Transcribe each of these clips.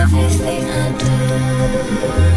everything I do.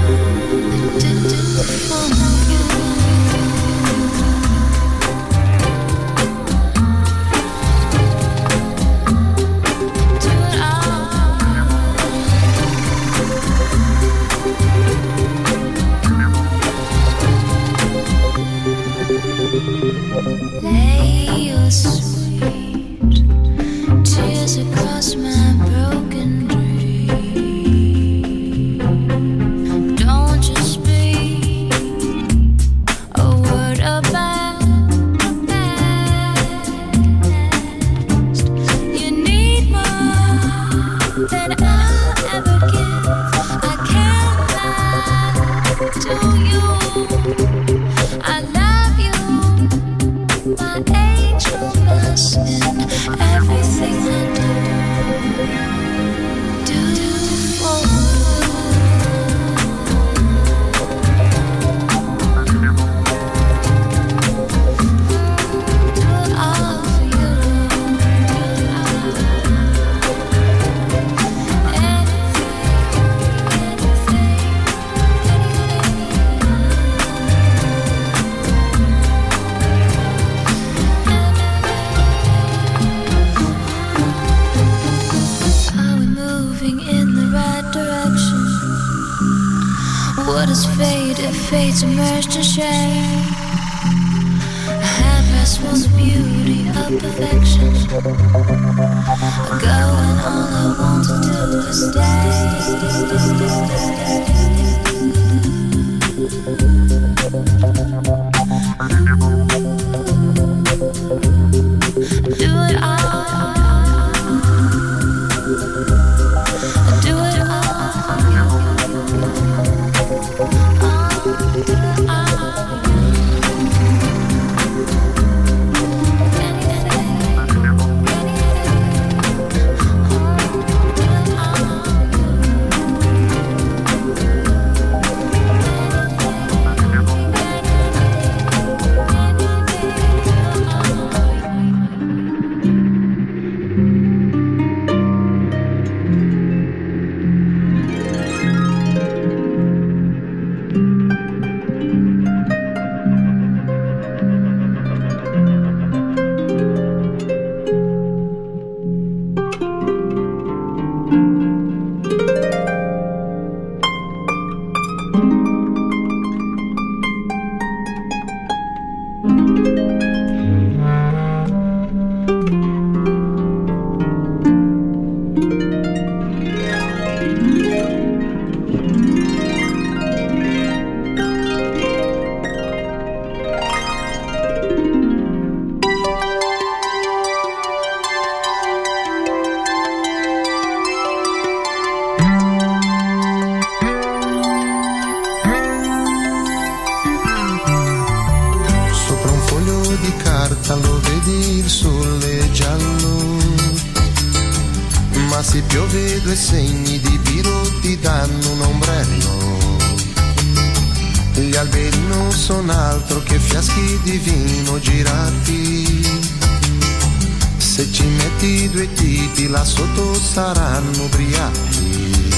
Se ci metti due tipi là sotto saranno ubriachi.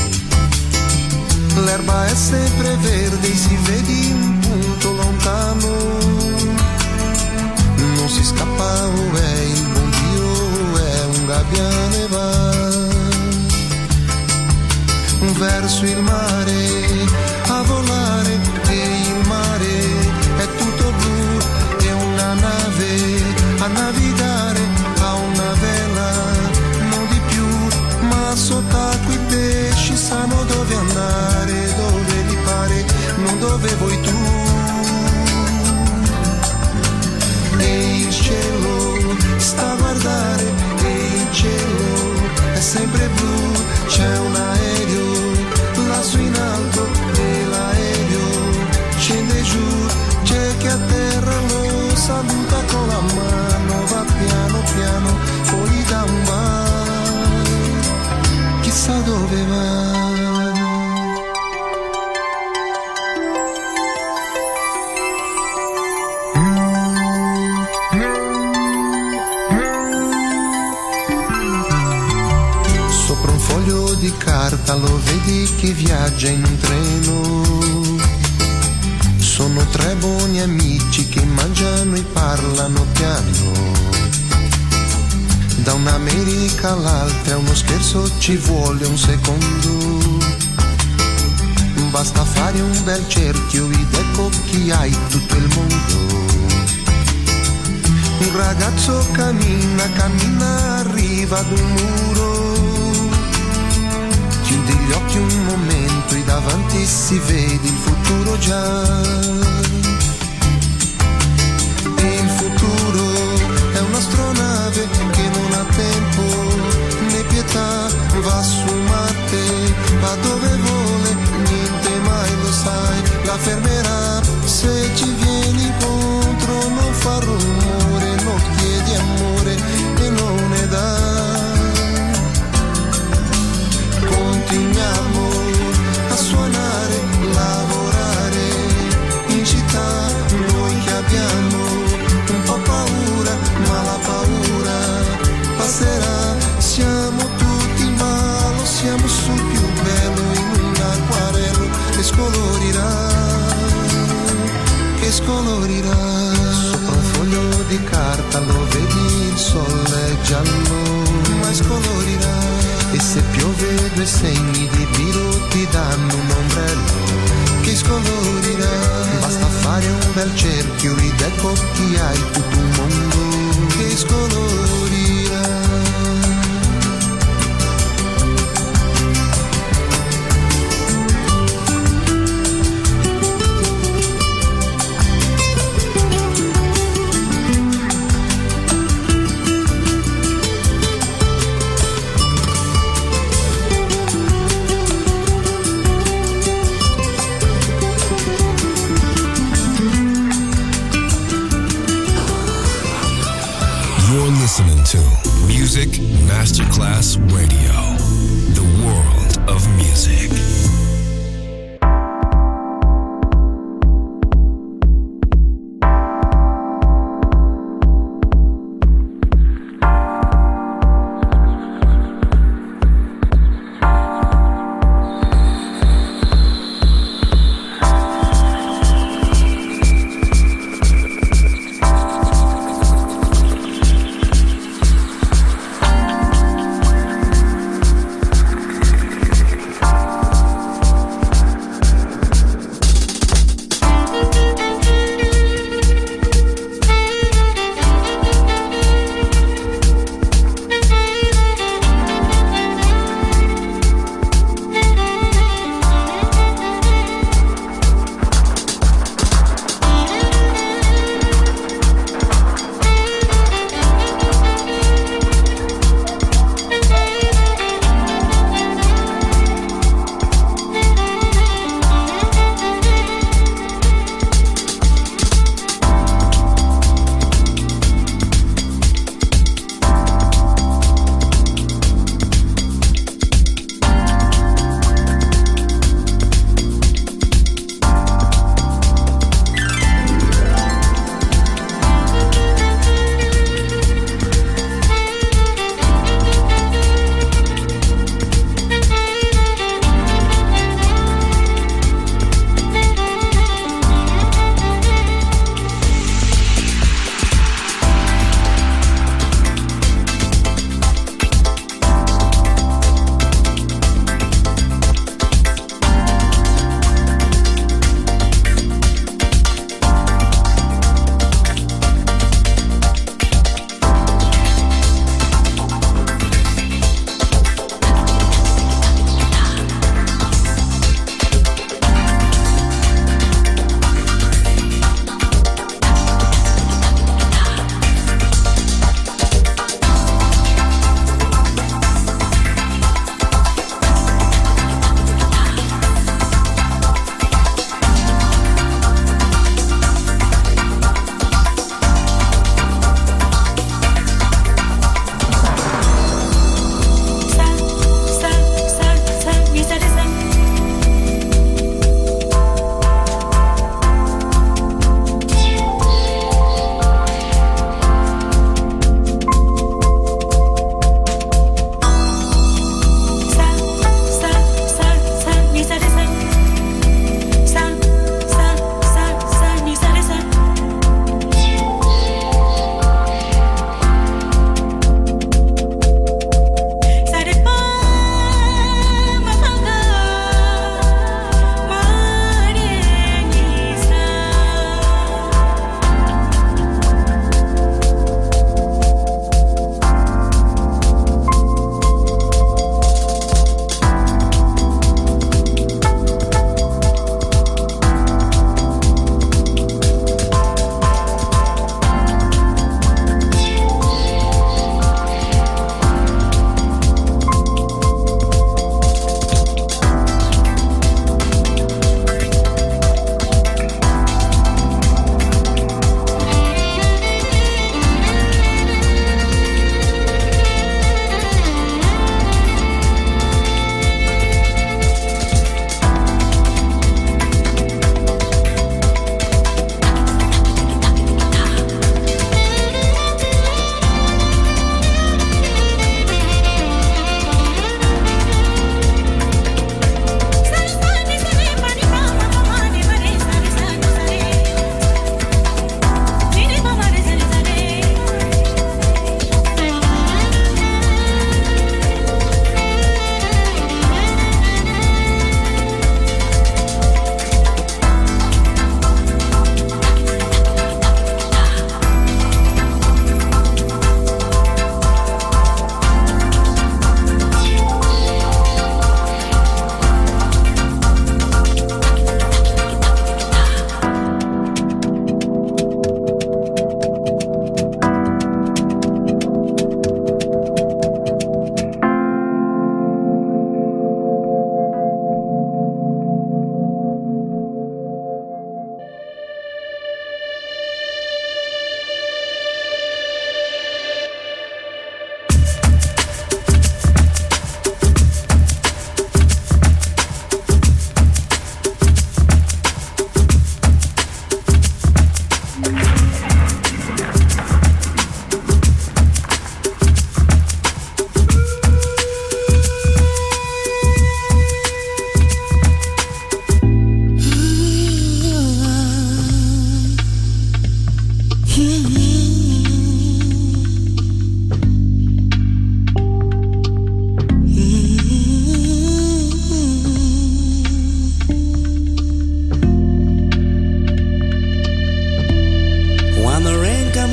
L'erba è sempre verde, si vede un punto lontano. Non si scappa, oh, è il buon Dio, è un gabbiane va. Verso il mare che viaggia in un treno. Sono tre buoni amici che mangiano e parlano piano. Da un'America all'altra uno scherzo ci vuole un secondo. Basta fare un bel cerchio ed ecco chi hai tutto il mondo. Un ragazzo cammina, cammina, arriva ad un muro. Chiudi gli occhi un e davanti si vede il futuro già. Il futuro è un'astronave che non ha tempo né pietà, va su Marte, va dove vuole, niente mai lo sai, la fermerà se ci vieni incontro, non fa rumore, scolorirà. Sopra un foglio di carta lo vedi il sole giallo, ma scolorirà. E se piove due segni di tiro ti danno un ombrello che scolorirà. Basta fare un bel cerchio ed ecco chi hai tutto un mondo che scolorirà.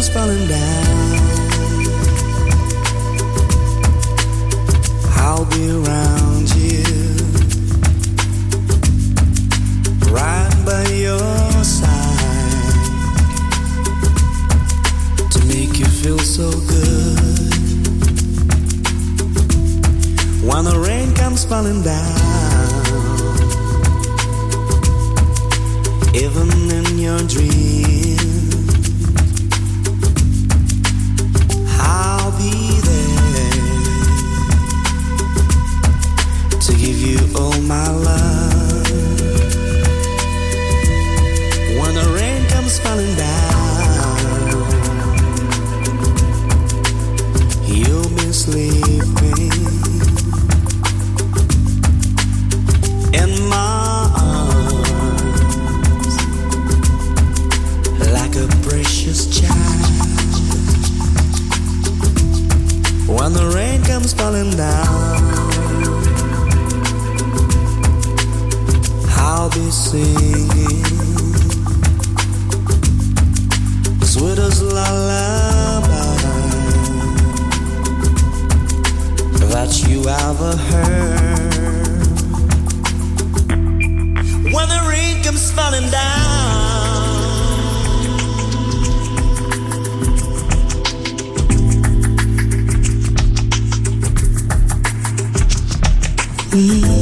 Falling down, I'll be around you, right by your side, to make you feel so good. When the rain comes falling down, even in your dreams, my love. When the rain comes falling down, you'll be sleeping in my arms like a precious child. When the rain comes falling down, be singing sweetest lullaby that you ever heard. When the rain comes falling down. When